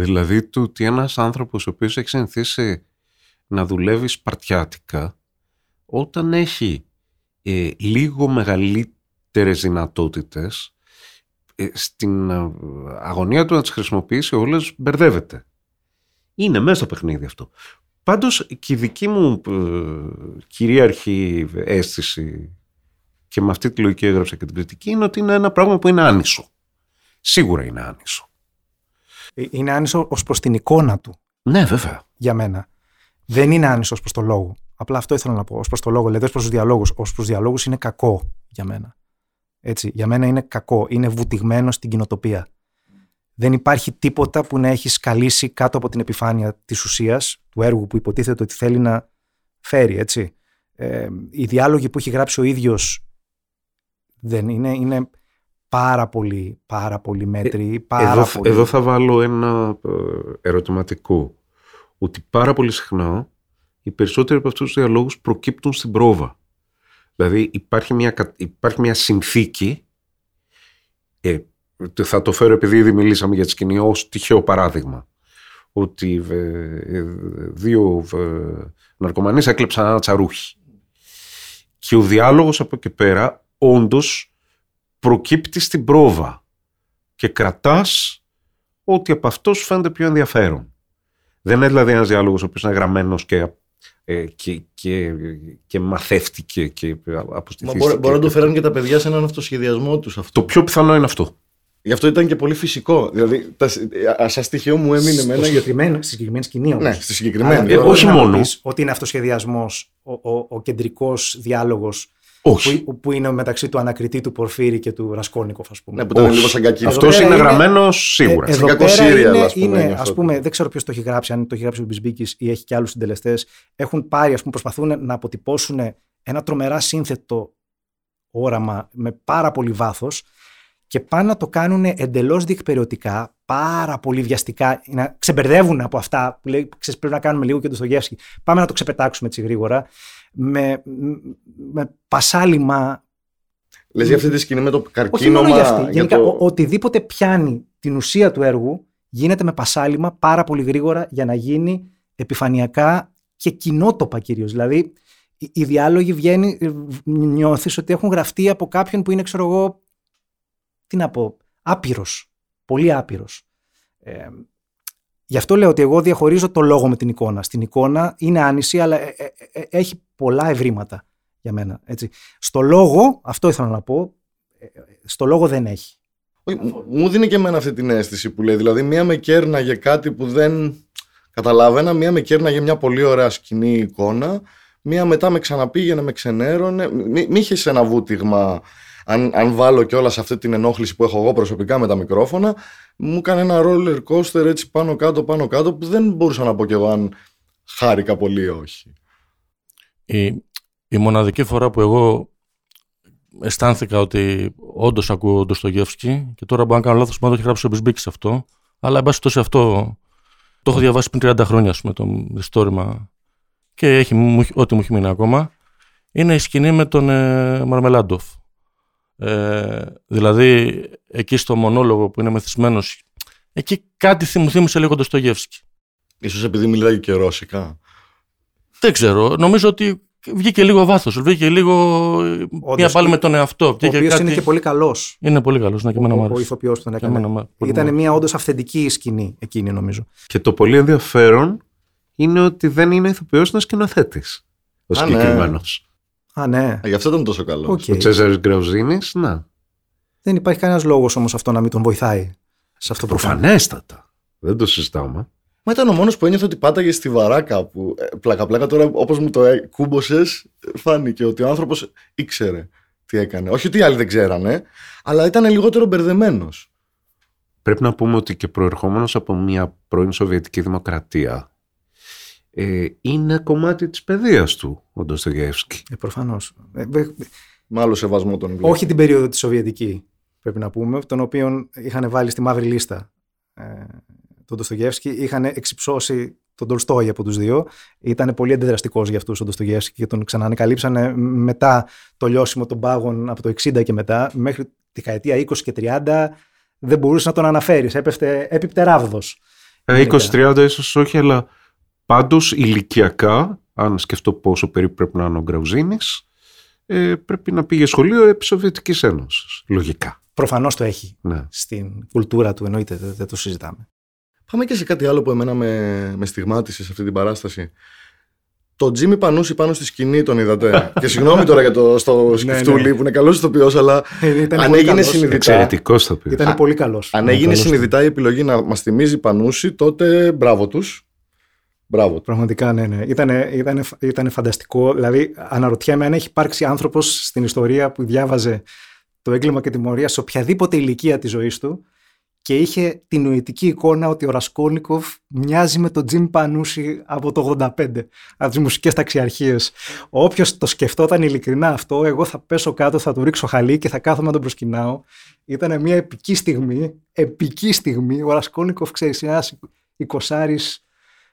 Δηλαδή, του ότι ένας άνθρωπος ο οποίος έχει συνηθίσει να δουλεύει σπαρτιάτικα, όταν έχει ε, λίγο μεγαλύτερες δυνατότητες ε, στην ε, αγωνία του να τις χρησιμοποιήσει όλες μπερδεύεται. Είναι μέσα στο παιχνίδι αυτό. Πάντως και η δική μου κυρίαρχη αίσθηση και με αυτή τη λογική έγραψα και την κριτική είναι ότι είναι ένα πράγμα που είναι άνισο. Σίγουρα είναι άνισο. Είναι άνισο ως προς την εικόνα του. Ναι βέβαια. Για μένα. Δεν είναι άνισο ως προς το λόγο. Απλά αυτό ήθελα να πω. Ω προς το λόγο, δηλαδή ως προς τους διαλόγους. Ω προς του διαλόγους είναι κακό για μένα. Έτσι, για μένα είναι κακό. Είναι βουτυγμένο στην κοινοτοπία. Δεν υπάρχει τίποτα που να έχει σκαλίσει κάτω από την επιφάνεια της ουσίας του έργου που υποτίθεται ότι θέλει να φέρει. Έτσι. Ε, οι διάλογοι που έχει γράψει ο ίδιος δεν είναι, είναι πάρα πολύ, πάρα πολύ μέτροι. Πάρα εδώ, πολύ... εδώ θα βάλω ένα ε, ερωτηματικό. Ότι πάρα πολύ συχνά οι περισσότεροι από αυτούς τους διαλόγους προκύπτουν στην πρόβα. Δηλαδή υπάρχει μια, υπάρχει μια συνθήκη, ε, θα το φέρω επειδή ήδη μιλήσαμε για τη σκηνή ως τυχαίο παράδειγμα, ότι ε, δύο ε, ναρκωμανείς έκλεψαν ένα τσαρούχι. Και ο διάλογος από εκεί πέρα όντως προκύπτει στην πρόβα και κρατάς ότι από αυτός σου φαίνεται πιο ενδιαφέρον. Δεν είναι δηλαδή ένας διάλογος ο οποίος είναι γραμμένος και ε, και, και, και μαθεύτηκε και αποστηθήθηκε. Μπορεί, μπορεί να το φέρουν και τα παιδιά σε έναν αυτοσχεδιασμό τους αυτό. Το πιο πιθανό είναι αυτό. Γι' αυτό ήταν και πολύ φυσικό. Δηλαδή, σαν στοιχείο μου έμεινε εμένα. Στη συγκεκριμένη σκηνή όμως. Ναι, στη συγκεκριμένη. Ε, όχι μόνο. Ότι είναι αυτοσχεδιασμός ο, ο, ο κεντρικός διάλογος όχι. Που, που, είναι μεταξύ του ανακριτή του Πορφύρη και του Ρασκόνικο, ας πούμε. Ναι, που ήταν λίγο σαν κακή. Αυτός είναι γραμμένο σίγουρα. Ε, εδώ πέρα είναι, είναι, ας πούμε, δεν ξέρω ποιος το έχει γράψει, αν το έχει γράψει ο Μπισμπίκης ή έχει και άλλους συντελεστές. Έχουν πάρει, ας πούμε, προσπαθούν να αποτυπώσουν ένα τρομερά σύνθετο όραμα με πάρα πολύ βάθος και πάνε να το κάνουν εντελώς διεκπαιρεωτικά, πάρα πολύ βιαστικά, να ξεμπερδεύουν από αυτά που λέει, ξέρεις, πρέπει να κάνουμε λίγο και το Στογεύσκι. Πάμε να το ξεπετάξουμε έτσι γρήγορα με, με πασάλιμα. Λες για αυτή τη σκηνή με το καρκίνωμα. Όχι μόνο για αυτή. Γενικά, το... οτιδήποτε πιάνει την ουσία του έργου γίνεται με πασάλιμα πάρα πολύ γρήγορα για να γίνει επιφανειακά και κοινότοπα κυρίως. Δηλαδή, οι διάλογοι βγαίνει, νιώθεις ότι έχουν γραφτεί από κάποιον που είναι, ξέρω εγώ, τι να πω, άπειρος, πολύ άπειρος. Ε, Γι' αυτό λέω ότι εγώ διαχωρίζω το λόγο με την εικόνα. Στην εικόνα είναι άνηση, αλλά ε, ε, ε, έχει πολλά ευρήματα για μένα. Έτσι. Στο λόγο, αυτό ήθελα να πω, στο λόγο δεν έχει. Μου δίνει και εμένα αυτή την αίσθηση που λέει. Δηλαδή, μία με κέρνα για κάτι που δεν καταλάβαινα, μία με κέρνα για μια πολύ ωραία σκηνή εικόνα, μία μετά με ξαναπήγαινε, με ξενέρωνε. Μη, είχες ένα βούτυγμα αν, αν βάλω κιόλας αυτή την ενόχληση που έχω εγώ προσωπικά με τα μικρόφωνα, μου έκανε ένα roller coaster έτσι πάνω κάτω, πάνω κάτω, που δεν μπορούσα να πω κι εγώ αν χάρηκα πολύ ή όχι. Η, η μοναδική φορά που εγώ αισθάνθηκα ότι όντως ακούω το Γεύσκι και τώρα μπορώ να κάνω λάθος που το έχει γράψει ο Μπισμπίκης αυτό. Αλλά εν πάση αυτό το έχω διαβάσει πριν 30 χρόνια, ας πούμε, το ιστόρημα και έχει ό,τι μου έχει μείνει ακόμα. Είναι η σκηνή με τον ε, Μαρμελάντοφ. Ε, δηλαδή, εκεί στο μονόλογο που είναι μεθυσμένος, εκεί κάτι μου θύμισε λίγο το Στογεύσκι. Ίσως επειδή μιλάει και ρώσικα. Δεν ξέρω. Νομίζω ότι βγήκε λίγο βάθος. Βγήκε λίγο. Όντως, μία πάλι με τον εαυτό. Ο οποίος κάτι... είναι και πολύ καλός. Είναι πολύ καλός. Ναι, και ο, ο ηθοποιός που τον έκανε. Ήταν μια όντως αυθεντική σκηνή εκείνη, νομίζω. Και το πολύ ενδιαφέρον είναι ότι δεν είναι ηθοποιός, είναι σκηνοθέτης. Ο συγκεκριμένος. Α, ναι. Α, γι' αυτό ήταν τόσο καλός. Okay. Ο Τσέζαρης Γκραουζίνη, να. Δεν υπάρχει κανένας λόγος όμως αυτό να μην τον βοηθάει σε αυτό που κάνει. Προφανέστατα. Δεν το συζητάμε. Μα ήταν ο μόνος που ένιωθε ότι πάταγε στη βαρά που Πλάκα-πλάκα τώρα, όπως μου το ε, κούμποσε, φάνηκε ότι ο άνθρωπος ήξερε τι έκανε. Όχι ότι οι άλλοι δεν ξέρανε, αλλά ήταν λιγότερο μπερδεμένος. Πρέπει να πούμε ότι και προερχόμενος από μια πρώην Σοβιετική Δημοκρατία ε, είναι κομμάτι της παιδείας του ο Ντοστογεύσκη. Ε, Προφανώς. Ε, Με άλλο σεβασμό τον βλέπω. όχι την περίοδο της Σοβιετική, πρέπει να πούμε, τον οποίο είχαν βάλει στη μαύρη λίστα ε, τον Ντοστογεύσκη. Είχαν εξυψώσει τον Τολστόι από τους δύο. Ήταν πολύ αντιδραστικός για αυτούς ο Ντοστογεύσκη και τον ξανανακαλύψανε μετά το λιώσιμο των πάγων από το 60 και μετά, μέχρι τη δεκαετία 20 και 30. Δεν μπορούσες να τον αναφέρεις. Έπιπτε ράβδος. Ε, 20-30 ίσως όχι, αλλά πάντως ηλικιακά, αν σκεφτώ πόσο περίπου πρέπει να είναι ο Γκραουζίνης, ε, πρέπει να πήγε σχολείο επί Σοβιετικής Ένωσης, λογικά. Προφανώς το έχει Ναι. στην κουλτούρα του, εννοείται, δεν, δεν το συζητάμε. Πάμε και σε κάτι άλλο που εμένα με, με στιγμάτισε σε αυτή την παράσταση. Το Τζίμι Πανούση πάνω στη σκηνή τον είδατε. και συγγνώμη τώρα για το στο σκεφτούλι ναι. που είναι καλός ηθοποιό, αλλά Ήταν αν πολύ έγινε καλός. συνειδητά. Εξαιρετικός θα πει. Ήταν πολύ καλός. Αν έγινε συνειδητά η επιλογή να μας θυμίζει Πανούση, τότε μπράβο τους. Μπράβο του. Πραγματικά, ναι, ναι. Ήτανε, ήτανε, ήτανε φανταστικό. Δηλαδή, αναρωτιέμαι αν έχει υπάρξει άνθρωπος στην ιστορία που διάβαζε το έγκλημα και τιμωρία σε οποιαδήποτε ηλικία της ζωής του και είχε την νοητική εικόνα ότι ο Ρασκόλνικοφ μοιάζει με τον Τζιμ Πανούση από το 85, από τις μουσικές ταξιαρχίες. Όποιος το σκεφτόταν ειλικρινά αυτό, εγώ θα πέσω κάτω, θα του ρίξω χαλί και θα κάθομαι να τον προσκυνάω. Ήταν μια επική στιγμή, επική στιγμή. Ο Ρασκόλνικοφ, ξέρεις, είναι ένας εικοσάρης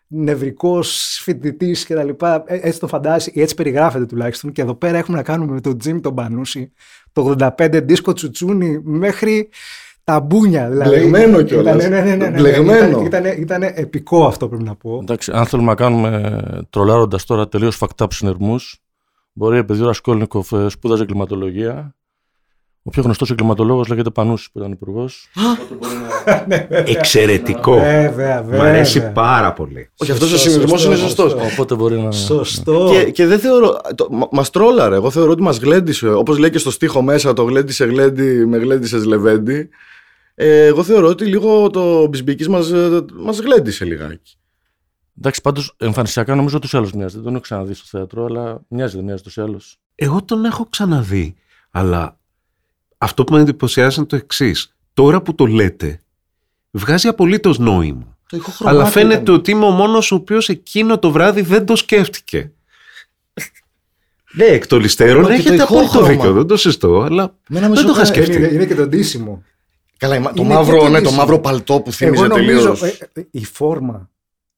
νευρικός φοιτητής κτλ. Ε, Έτσι το φαντάζει, ή έτσι περιγράφεται τουλάχιστον. Και εδώ πέρα έχουμε να κάνουμε με τον Τζιμ τον Πανούση, το 85 δίσκο τσουτσούνι μέχρι τα μπούνια. Δηλαδή, Μπλεγμένο κιόλας. Ήταν, ναι, ναι, ναι, ναι, ναι. Μπλεγμένο. Ήταν, ήταν, ήταν επικό αυτό πρέπει να πω. Εντάξει, αν θέλουμε να κάνουμε τρολάροντας τώρα τελείως fucked up συνειρμούς, μπορεί επειδή ο Ρασκόλνικοφ ε, σπούδαζε εγκληματολογία. Ο πιο γνωστός εγκληματολόγος λέγεται Πανούση που ήταν υπουργός. Εξαιρετικό. Βέβαια, βέβαια. Μ' αρέσει πάρα πολύ. Όχι, αυτός ο Σωστό, συνειδημό σωστό, είναι σωστός. σωστό. Οπότε μπορεί να. Σωστό. Και, και δεν θεωρώ. Το, μα μας τρόλαρε. Εγώ θεωρώ ότι μας γλέντισε. Όπως λέει και στο στίχο μέσα, το γλέντισε γλέντι με γλέντισες λεβέντι. Ε, εγώ θεωρώ ότι λίγο το μπισμπίκης μας μας γλέντισε λιγάκι. Εντάξει, πάντως εμφανισιακά νομίζω ούτω ή άλλω μοιάζει. Δεν τον έχω ξαναδεί στο θέατρο, αλλά μοιάζει, δεν μοιάζει ούτω ή άλλω. Εγώ τον έχω ξαναδεί, αλλά αυτό που με εντυπωσιάζει είναι το εξής. Τώρα που το λέτε, βγάζει απολύτως νόημα. Το ηχοχρωμάτι Αλλά φαίνεται ήταν. ότι είμαι ο μόνος ο οποίος εκείνο το βράδυ δεν το σκέφτηκε. Ναι, εκ των υστέρων Μα και το έχετε απόλυτο ηχόχρωμα. δίκιο, δεν το συζητώ, αλλά Μένα με δεν το είχα σοκάρει. σκεφτεί. είναι, είναι και το ντύσιμο. Καλά, το Είναι μαύρο, και το ναι, το ντύσιμο. μαύρο παλτό που θύμιζε Εγώ τελείως. νομίζω ε, ε, η φόρμα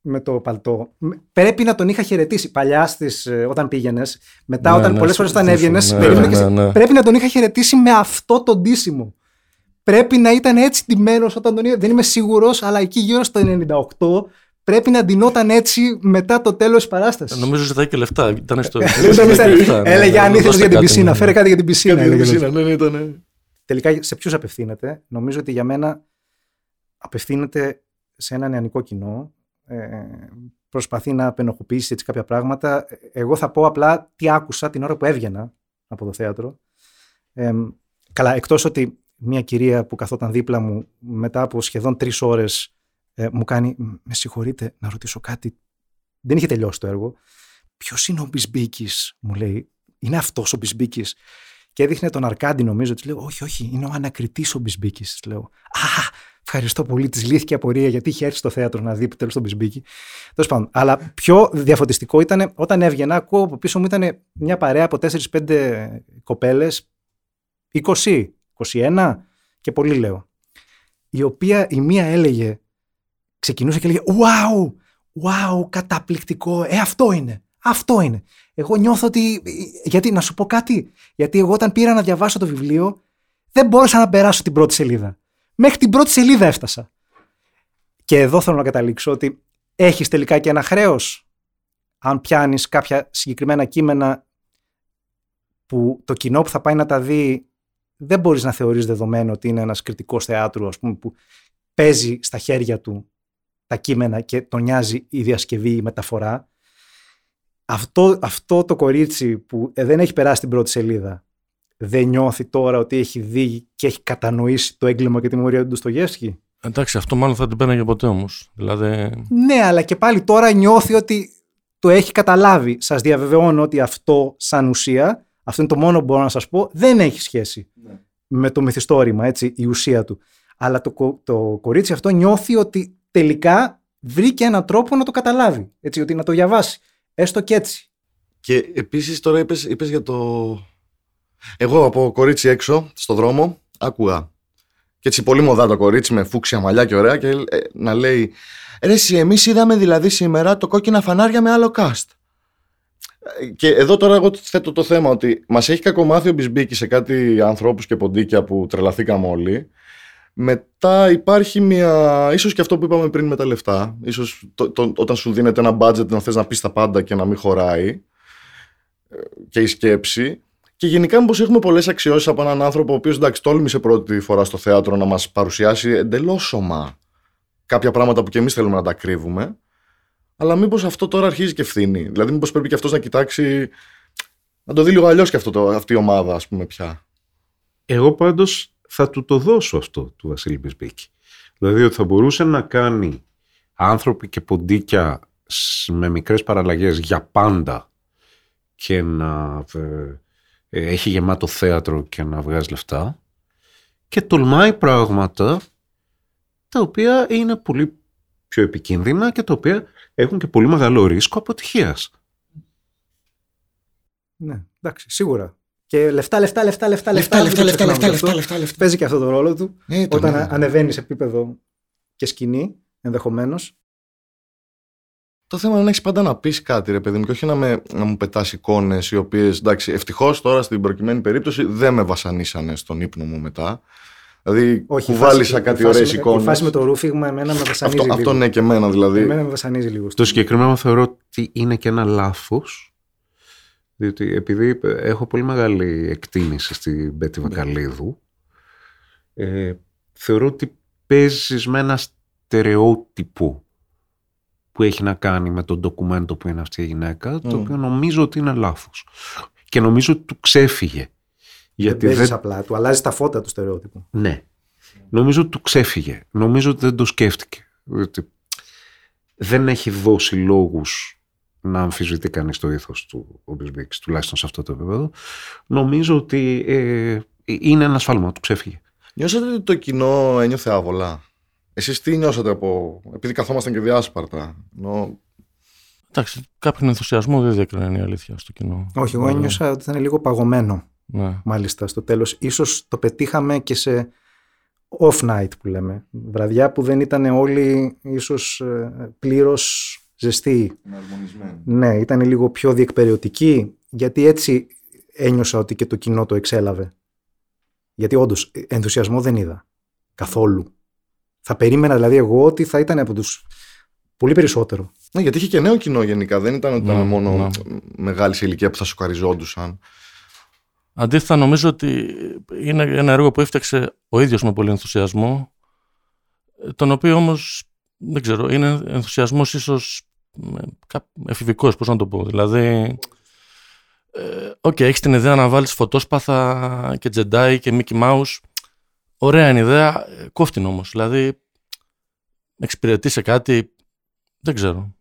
με το παλτό με- πρέπει να τον είχα χαιρετήσει παλιά στις, ε, όταν πήγαινες. Μετά, Ναι, όταν ναι, πολλές φορές όταν συμφωνώ, έβγαινες, ναι, περίμενες ναι, και ναι, ναι. πρέπει να τον είχα χαιρετήσει με αυτό το ντύσιμο. Πρέπει να ήταν έτσι ντυμένο όταν τον είδα. Δεν είμαι σίγουρος, αλλά εκεί γύρω στο 98 πρέπει να ντυνόταν έτσι μετά το τέλος της παράστασης. Νομίζω ζητάει και λεφτά. Ήταν στο. Ήταν- ήταν- Λεφτά, ναι, Έλεγε ναι, αν ήθελες δώστε για την κάτι, πισίνα. ναι. Φέρε κάτι για την πισίνα. Κάτι έλεγε. πισίνα, ναι, ναι, ήταν. Τελικά σε ποιους απευθύνεται; Νομίζω ότι για μένα απευθύνεται σε ένα νεανικό κοινό. Ε, προσπαθεί να απενοχοποιήσει έτσι κάποια πράγματα. Εγώ θα πω απλά τι άκουσα την ώρα που έβγαινα από το θέατρο. Ε, καλά, εκτός ότι μια κυρία που καθόταν δίπλα μου μετά από σχεδόν τρεις ώρες ε, μου κάνει «Με συγχωρείτε να ρωτήσω κάτι». Δεν είχε τελειώσει το έργο. Ποιος είναι ο Μπισμπίκης, μου λέει. Είναι αυτός ο Μπισμπίκης. Και έδειχνε τον Αρκάντη, νομίζω. Της λέω: Όχι, όχι, είναι ο ανακριτής ο Μπισμπίκης. Της λέω: Α, ευχαριστώ πολύ. Της λύθηκε απορία γιατί είχε έρθει στο θέατρο να δει επιτέλου τον Μπισμπίκη. Τέλος πάντων. Αλλά πιο διαφωτιστικό ήταν όταν έβγαινα, ακούω από πίσω μου ήταν μια παρέα από 4-5 κοπέλες, 20, 21 και πολύ λέω. Η οποία η μία έλεγε, ξεκινούσε και έλεγε: Wow, wow, καταπληκτικό. Ε, αυτό είναι. Αυτό είναι. Εγώ νιώθω ότι. Γιατί να σου πω κάτι. Γιατί εγώ όταν πήρα να διαβάσω το βιβλίο, δεν μπόρεσα να περάσω την πρώτη σελίδα. Μέχρι την πρώτη σελίδα έφτασα. Και εδώ θέλω να καταλήξω ότι έχεις τελικά και ένα χρέος. Αν πιάνεις κάποια συγκεκριμένα κείμενα που το κοινό που θα πάει να τα δει δεν μπορείς να θεωρείς δεδομένο ότι είναι ένας κριτικός θεάτρου ας πούμε, που παίζει στα χέρια του τα κείμενα και τον νοιάζει η διασκευή, η μεταφορά. Αυτό, αυτό το κορίτσι που ε, δεν έχει περάσει την πρώτη σελίδα δεν νιώθει τώρα ότι έχει δει και έχει κατανοήσει το έγκλημα και τη μορία του Ντοστογεύσκη. Εντάξει, αυτό μάλλον θα την πέναγε ποτέ όμως. Δηλαδή. Ναι, αλλά και πάλι τώρα νιώθει ότι το έχει καταλάβει. Σας διαβεβαιώνω ότι αυτό, σαν ουσία, αυτό είναι το μόνο που μπορώ να σας πω, δεν έχει σχέση Ναι. με το μυθιστόρημα, έτσι, η ουσία του. Αλλά το, κο- το κορίτσι αυτό νιώθει ότι τελικά βρήκε έναν τρόπο να το καταλάβει. Έτσι, ότι να το διαβάσει. Έστω και έτσι. Και επίσης τώρα είπες είπες για το. Εγώ από κορίτσι έξω, στο δρόμο, άκουγα. Και έτσι πολύ μοδά το κορίτσι με φούξια μαλλιά και ωραία και ε, να λέει Ρε εσύ, εμείς είδαμε δηλαδή σήμερα το κόκκινα φανάρια με άλλο cast. Ε, Και εδώ τώρα εγώ θέτω το θέμα ότι μας έχει κακομάθει ο Μπισμπίκης σε κάτι ανθρώπους και ποντίκια που τρελαθήκαμε όλοι. Μετά υπάρχει μια. ίσως και αυτό που είπαμε πριν με τα λεφτά. Ίσως το, το- όταν σου δίνεται ένα budget να θες να πεις τα πάντα και να μην χωράει. ε, Και η σκέψη. Και γενικά, μήπως έχουμε πολλές αξιώσεις από έναν άνθρωπο ο οποίος εντάξει, τόλμησε πρώτη φορά στο θέατρο να μας παρουσιάσει εντελώς σωμά κάποια πράγματα που και εμείς θέλουμε να τα κρύβουμε. Αλλά μήπως αυτό τώρα αρχίζει και ευθύνη. Δηλαδή, μήπως πρέπει και αυτός να κοιτάξει. Να το δει λίγο αλλιώς και αυτό το, αυτή η ομάδα, ας πούμε, πια. Εγώ πάντως θα του το δώσω αυτό του Βασίλη Μπισμπίκη. Δηλαδή ότι θα μπορούσε να κάνει άνθρωποι και ποντίκια σ- με μικρές παραλλαγές για πάντα και να ε, ε, έχει γεμάτο θέατρο και να βγάζει λεφτά και τολμάει πράγματα τα οποία είναι πολύ πιο επικίνδυνα και τα οποία έχουν και πολύ μεγάλο ρίσκο αποτυχίας. Ναι, εντάξει, σίγουρα. Και λεφτά, λεφτά, λεφτά, λεφτά, Λεφτά, μην το λεφτά, λεφτά, ξεχνάμε λεφτά, και αυτό. λεφτά, λεφτά, λεφτά. Παίζει και αυτό το ρόλο του. Ε, το όταν ναι. ανεβαίνεις σε επίπεδο και σκηνή, ενδεχομένως. Το θέμα είναι να έχεις πάντα να πεις κάτι, ρε παιδί μου, και όχι να, με, να μου πετάς εικόνες οι οποίες. Εντάξει, ευτυχώς τώρα στην προκειμένη περίπτωση δεν με βασανίσανε στον ύπνο μου μετά. Δηλαδή, Όχι, η κουβάλισα φάση- κάτι η φάση ωραίες με- εικόνε. Η φάση με το ρούφιγμα εμένα με βασανίζει Αυτό, λίγο. αυτό ναι και εμένα δηλαδή. Εμένα με βασανίζει λίγο. Το συγκεκριμένο θεωρώ ότι είναι και ένα λάθος διότι επειδή έχω πολύ μεγάλη εκτίμηση στην Πέτη Βακαλίδου ε, θεωρώ ότι παίζεις με ένα στερεότυπο που έχει να κάνει με το ντοκουμέντο που είναι αυτή η γυναίκα το Μμ. οποίο νομίζω ότι είναι λάθος και νομίζω ότι του ξέφυγε γιατί δεν παίζεις δεν, απλά, του αλλάζει τα φώτα του στερεότυπου. ναι. Νομίζω ότι του ξέφυγε. Νομίζω ότι δεν το σκέφτηκε. Ότι δεν έχει δώσει λόγους να αμφισβητεί κανείς το ήθος του ο Μπισμπίκης, τουλάχιστον σε αυτό το επίπεδο. Νομίζω ότι ε, είναι ένα σφάλμα, του ξέφυγε. Νιώσατε ότι το κοινό ένιωθε άβολα; Εσείς τι νιώσατε από. επειδή καθόμασταν και διάσπαρτα. Ενώ... Εντάξει, κάποιον ενθουσιασμό δεν διέκρινε είναι η αλήθεια στο κοινό. Όχι, εγώ Δηλαδή, ένιωσα ότι ήταν λίγο παγωμένο, Ναι. μάλιστα, στο τέλος. Ίσως το πετύχαμε και σε off night που λέμε. Βραδιά που δεν ήταν όλοι ίσως ε, πλήρως ζεστοί. Ναι, ήταν λίγο πιο διεκπαιρεωτική, γιατί έτσι ένιωσα ότι και το κοινό το εξέλαβε. Γιατί όντως ενθουσιασμό δεν είδα. Καθόλου. Θα περίμενα δηλαδή εγώ ότι θα ήταν από τους πολύ περισσότερο. Ναι, γιατί είχε και νέο κοινό γενικά. Δεν ήταν ότι ήταν Ναι, μόνο ναι. μεγάλης σε ηλικία που θα σοκαριζόντουσαν. Αντίθετα, νομίζω ότι είναι ένα έργο που έφτιαξε ο ίδιος με πολύ ενθουσιασμό, τον οποίο όμως, δεν ξέρω, είναι ενθουσιασμός ίσως ε, κα- εφηβικός, πώς να το πω. Δηλαδή, ε, οκ, έχεις την ιδέα να βάλεις φωτόσπαθα και Jedi και Mickey Mouse. Ωραία είναι η ιδέα, ε, κόφτην όμως. Δηλαδή, εξυπηρετεί σε κάτι, δεν ξέρω.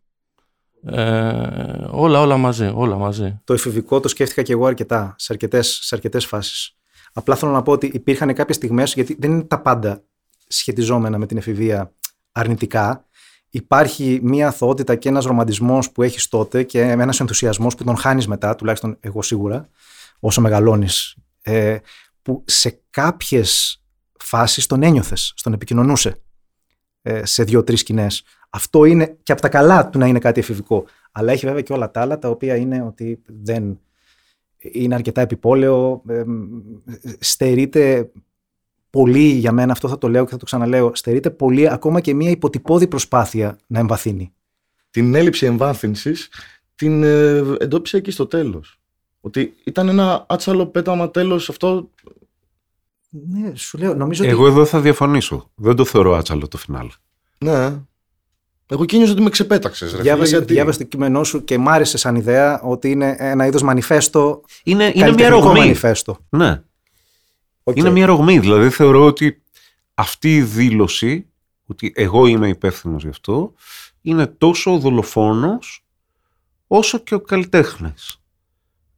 Ε, όλα, όλα μαζί, όλα μαζί. Το εφηβικό το σκέφτηκα και εγώ αρκετά, σε αρκετές, σε αρκετές φάσεις. Απλά θέλω να πω ότι υπήρχαν κάποιες στιγμές, γιατί δεν είναι τα πάντα σχετιζόμενα με την εφηβεία αρνητικά. Υπάρχει μια αθωότητα και ένας ρομαντισμός που έχεις τότε και ένας ενθουσιασμός που τον χάνεις μετά, τουλάχιστον εγώ σίγουρα, όσο μεγαλώνεις, ε, που σε κάποιες φάσεις τον ένιωθες, στον επικοινωνούσε ε, σε δύο-τρεις σκηνές. Αυτό είναι και από τα καλά του να είναι κάτι εφηβικό. Αλλά έχει βέβαια και όλα τα άλλα τα οποία είναι ότι δεν είναι αρκετά επιπόλαιο, ε, στερείται πολύ για μένα, αυτό θα το λέω και θα το ξαναλέω, στερείται πολύ ακόμα και μια υποτυπώδη προσπάθεια να εμβαθύνει. Την έλλειψη εμβάθυνσης την ε, εντόπισε εκεί στο τέλος. Ότι ήταν ένα άτσαλο πέταμα τέλος αυτό. Ναι, σου λέω, νομίζω ότι Εγώ εδώ θα διαφωνήσω. Δεν το θεωρώ άτσαλο το φινάλε. Ναι. Εγώ εκεί νιώσα ότι με ξεπέταξες. διάβασε, διάβασε το κείμενό σου και μ' άρεσε σαν ιδέα ότι είναι ένα είδος μανιφέστο, Είναι, είναι μια καλλιτεχνικό ρωγμή. μανιφέστο. Ναι. Οκ. Είναι μια ρωγμή. Δηλαδή θεωρώ ότι αυτή η δήλωση, ότι εγώ είμαι υπεύθυνος γι' αυτό, είναι τόσο ο δολοφόνος όσο και ο καλλιτέχνης.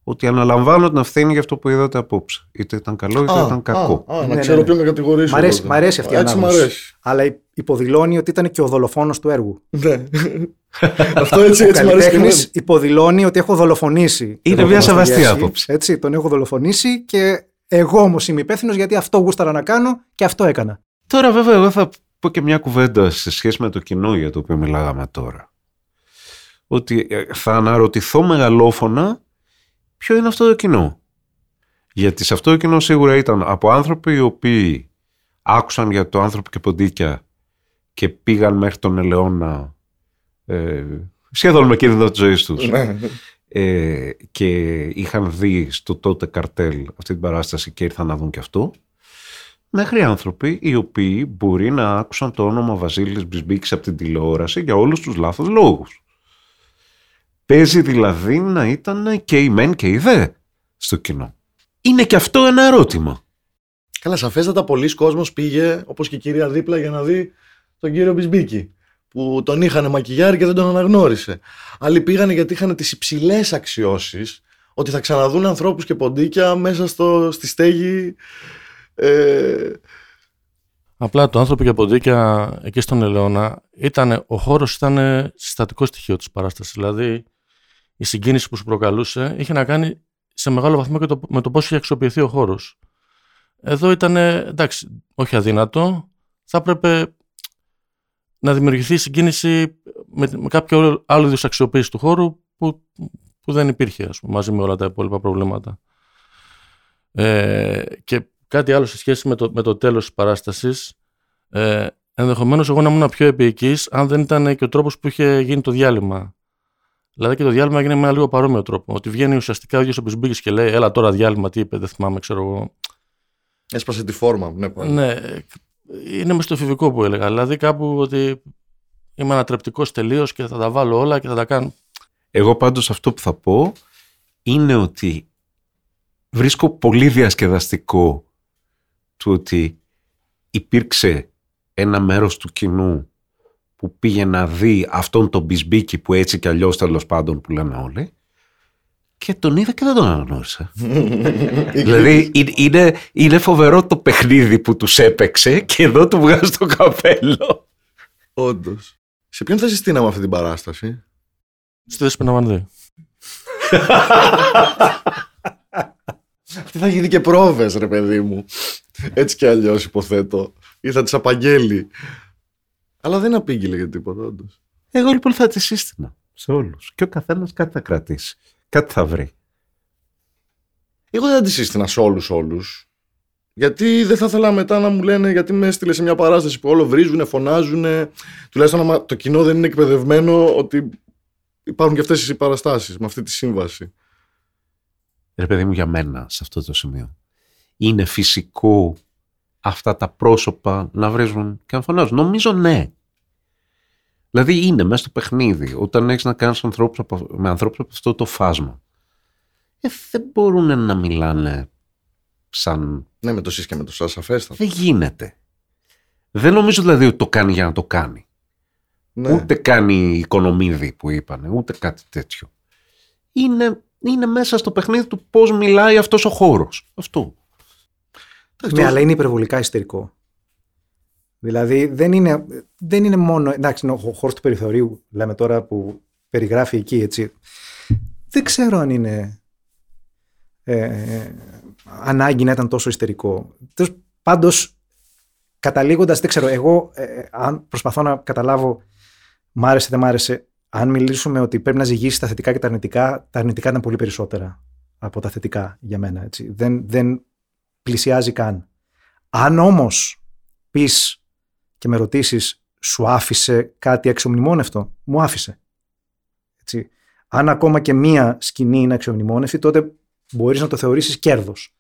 Ότι αναλαμβάνω την ευθύνη για αυτό που είδατε απόψε. Είτε ήταν καλό είτε Α, ήταν κακό. Α, α, Ναι, να ναι, ξέρω ναι. ποιον να κατηγορήσω. Μ' αρέσει, τότε. μ' αρέσει αυτή η Έτσι μ' ανάγνωση. αρέσει. Αλλά υποδηλώνει ότι ήταν και ο δολοφόνος του έργου. Ναι. Αυτό έτσι, ο έτσι μ' αρέσει. και καλλιτέχνης εμένα. υποδηλώνει ότι έχω δολοφονήσει. Είναι τον μια Δήμο σεβαστή Στογεύση. άποψη. Έτσι, τον έχω δολοφονήσει και εγώ όμως είμαι υπεύθυνος γιατί αυτό γούσταρα να κάνω και αυτό έκανα. Τώρα βέβαια εγώ θα πω και μια κουβέντα σε σχέση με το κοινό για το οποίο μιλάγαμε τώρα. Ότι ε, θα αναρωτηθώ μεγαλόφωνα ποιο είναι αυτό το κοινό. Γιατί σε αυτό το κοινό σίγουρα ήταν από άνθρωποι οι οποίοι άκουσαν για το άνθρωπο και ποντίκια και πήγαν μέχρι τον Ελαιώνα ε, σχεδόν με κίνδυνο της ζωής τους Ναι. Ε, και είχαν δει στο τότε καρτέλ αυτή την παράσταση και ήρθαν να δουν και αυτό μέχρι άνθρωποι οι οποίοι μπορεί να άκουσαν το όνομα Βασίλης Μπρισμπίκης από την τηλεόραση για όλους τους λάθος λόγους. Παίζει δηλαδή να ήταν και η μεν και η δε στο κοινό. Είναι και αυτό ένα ερώτημα. Καλά, σαφέστατα πολλοί κόσμος πήγε, όπως και η κυρία δίπλα, για να δει τον κύριο Μπισμπίκη. Που τον είχαν μακιγιάρι και δεν τον αναγνώρισε. Άλλοι πήγανε γιατί είχαν τις υψηλές αξιώσεις ότι θα ξαναδούν ανθρώπους και ποντίκια μέσα στο, στη στέγη. Ε, Απλά το άνθρωπο και ποντίκια εκεί στον Ελαιώνα ήταν, ο χώρος ήταν συστατικό στοιχείο της παράστασης. Δηλαδή η συγκίνηση που σου προκαλούσε είχε να κάνει σε μεγάλο βαθμό και το, με το πώς είχε αξιοποιηθεί ο χώρος. Εδώ ήταν, εντάξει, όχι αδύνατο, θα έπρεπε να δημιουργηθεί συγκίνηση με, με κάποιο άλλο είδους αξιοποίηση του χώρου που, που δεν υπήρχε, ας πούμε, μαζί με όλα τα υπόλοιπα προβλήματα. Ε, και κάτι άλλο σε σχέση με το, με το τέλος της παράστασης, ε, ενδεχομένως εγώ να ήμουν πιο επίοικης αν δεν ήταν και ο τρόπος που είχε γίνει το διάλειμμα. Δηλαδή και το διάλειμμα έγινε με ένα λίγο παρόμοιο τρόπο. Ότι βγαίνει ουσιαστικά ο ίδιος ο Μπισμπίκης και λέει Έλα τώρα διάλειμμα, τι είπε, δεν θυμάμαι, ξέρω εγώ. έσπασε τη φόρμα. Ναι, πάλι. Ναι, είναι μες στο εφηβικό που έλεγα. Δηλαδή κάπου ότι είμαι ανατρεπτικός τελείως και θα τα βάλω όλα και θα τα κάνω. Εγώ πάντως αυτό που θα πω είναι ότι βρίσκω πολύ διασκεδαστικό του ότι υπήρξε ένα μέρος του κοινού που πήγε να δει αυτόν τον μπισμπίκι που έτσι κι αλλιώς τέλος πάντων που λένε όλοι και τον είδα και δεν τον αναγνώρισα. δηλαδή είναι, είναι, είναι φοβερό το παιχνίδι που τους έπαιξε και εδώ του βγάζει το καπέλο. Όντως. Σε ποιον θα συστήναμε αυτή την παράσταση; Στη Δέσποινα Βανδύ. Αυτή θα γίνει και πρόβες ρε παιδί μου. Έτσι κι αλλιώς υποθέτω. Ή θα τις απαγγέλει. Αλλά δεν απήγγειλε για τίποτα όντως. Εγώ λοιπόν θα της σύστηνα σε όλους και ο καθένας κάτι θα κρατήσει. Κάτι θα βρει. Εγώ δεν θα τη σύστηνα σε όλους όλους. Γιατί δεν θα ήθελα μετά να μου λένε γιατί με έστειλε σε μια παράσταση που όλο βρίζουνε, φωνάζουνε. Τουλάχιστον άμα το κοινό δεν είναι εκπαιδευμένο ότι υπάρχουν και αυτές οι παραστάσεις με αυτή τη σύμβαση. ρε παιδί μου για μένα σε αυτό το σημείο. Είναι φυσικό αυτά τα πρόσωπα να βρίζουν και να φωνάζουν. Νομίζω ναι. Δηλαδή είναι μέσα στο παιχνίδι. Όταν έχεις να κάνεις ανθρώπους από- με ανθρώπους από αυτό το φάσμα. Ε, δεν μπορούν να μιλάνε σαν... Ναι, με το σεις και με το σας, σαφέστατα. Δεν γίνεται. Δεν νομίζω δηλαδή ότι το κάνει για να το κάνει. Ναι. Ούτε κάνει οικονομίδι που είπανε, ούτε κάτι τέτοιο. Είναι, είναι μέσα στο παιχνίδι του πώς μιλάει αυτός ο χώρος. Αυτό. Ναι, αλλά είναι υπερβολικά ιστερικό. Δηλαδή δεν είναι, δεν είναι μόνο. Εντάξει, είναι ο χώρος του περιθωρίου, λέμε τώρα που περιγράφει εκεί, έτσι. Δεν ξέρω αν είναι ε, ανάγκη να ήταν τόσο ιστερικό. Πάντως, καταλήγοντας, δεν ξέρω, εγώ ε, αν προσπαθώ να καταλάβω, μ' άρεσε, δεν μ' άρεσε. Αν μιλήσουμε ότι πρέπει να ζυγίσει τα θετικά και τα αρνητικά, τα αρνητικά ήταν πολύ περισσότερα από τα θετικά για μένα. Έτσι. Δεν, δεν πλησιάζει καν. Αν όμως πεις και με ρωτήσεις σου άφησε κάτι αξιομνημόνευτο, μου άφησε. Έτσι. Αν ακόμα και μία σκηνή είναι αξιομνημόνευτη, τότε μπορείς να το θεωρήσεις κέρδος.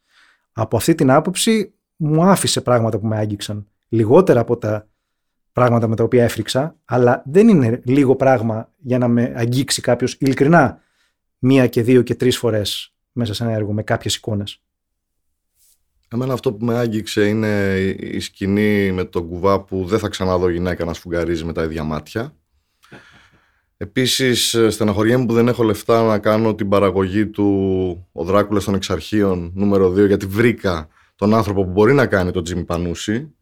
Από αυτή την άποψη μου άφησε πράγματα που με άγγιξαν. Λιγότερα από τα πράγματα με τα οποία έφρυξα, αλλά δεν είναι λίγο πράγμα για να με αγγίξει κάποιος ειλικρινά μία και δύο και τρεις φορές μέσα σε ένα έργο με κάποιες εικόνες. Εμένα αυτό που με άγγιξε είναι η σκηνή με τον κουβά που δεν θα ξαναδώ γυναίκα να σφουγγαρίζει με τα ίδια μάτια. Επίσης στεναχωριέμαι που δεν έχω λεφτά να κάνω την παραγωγή του «Ο Δράκουλας των Εξαρχείων» νούμερο 2 γιατί βρήκα τον άνθρωπο που μπορεί να κάνει τον Τζίμι Πανούση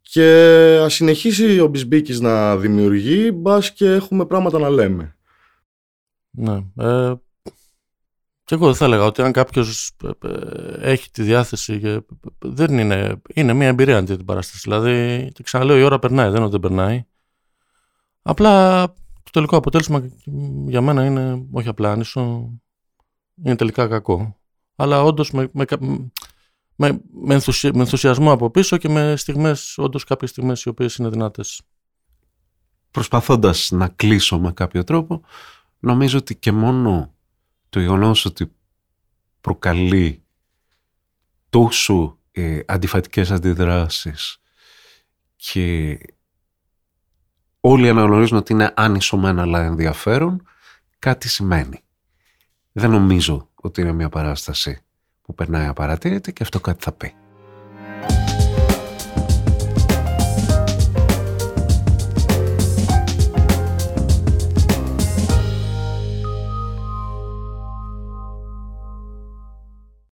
και ας συνεχίσει ο Μπισμπίκης να δημιουργεί μπας και έχουμε πράγματα να λέμε. Ναι. Ε, και εγώ θα έλεγα ότι αν κάποιος ε, ε, έχει τη διάθεση. Και, δεν είναι, είναι μια εμπειρία αντί την παράσταση. Δηλαδή, και ξαναλέω, η ώρα περνάει, δεν είναι ότι δεν περνάει. Απλά το τελικό αποτέλεσμα για μένα είναι όχι απλά άνισο, είναι τελικά κακό. Αλλά όντως με, με, με, με, ενθουσιασμό από πίσω και με στιγμές, όντως κάποιες στιγμές οι οποίες είναι δυνατές. Προσπαθώντας να κλείσω με κάποιο τρόπο, νομίζω ότι και μόνο το γεγονός ότι προκαλεί τόσο ε, αντιφατικές αντιδράσεις και όλοι αναγνωρίζουν ότι είναι άνισο αλλά ενδιαφέρον, κάτι σημαίνει. Δεν νομίζω ότι είναι μια παράσταση που περνάει απαρατήρητη και αυτό κάτι θα πει.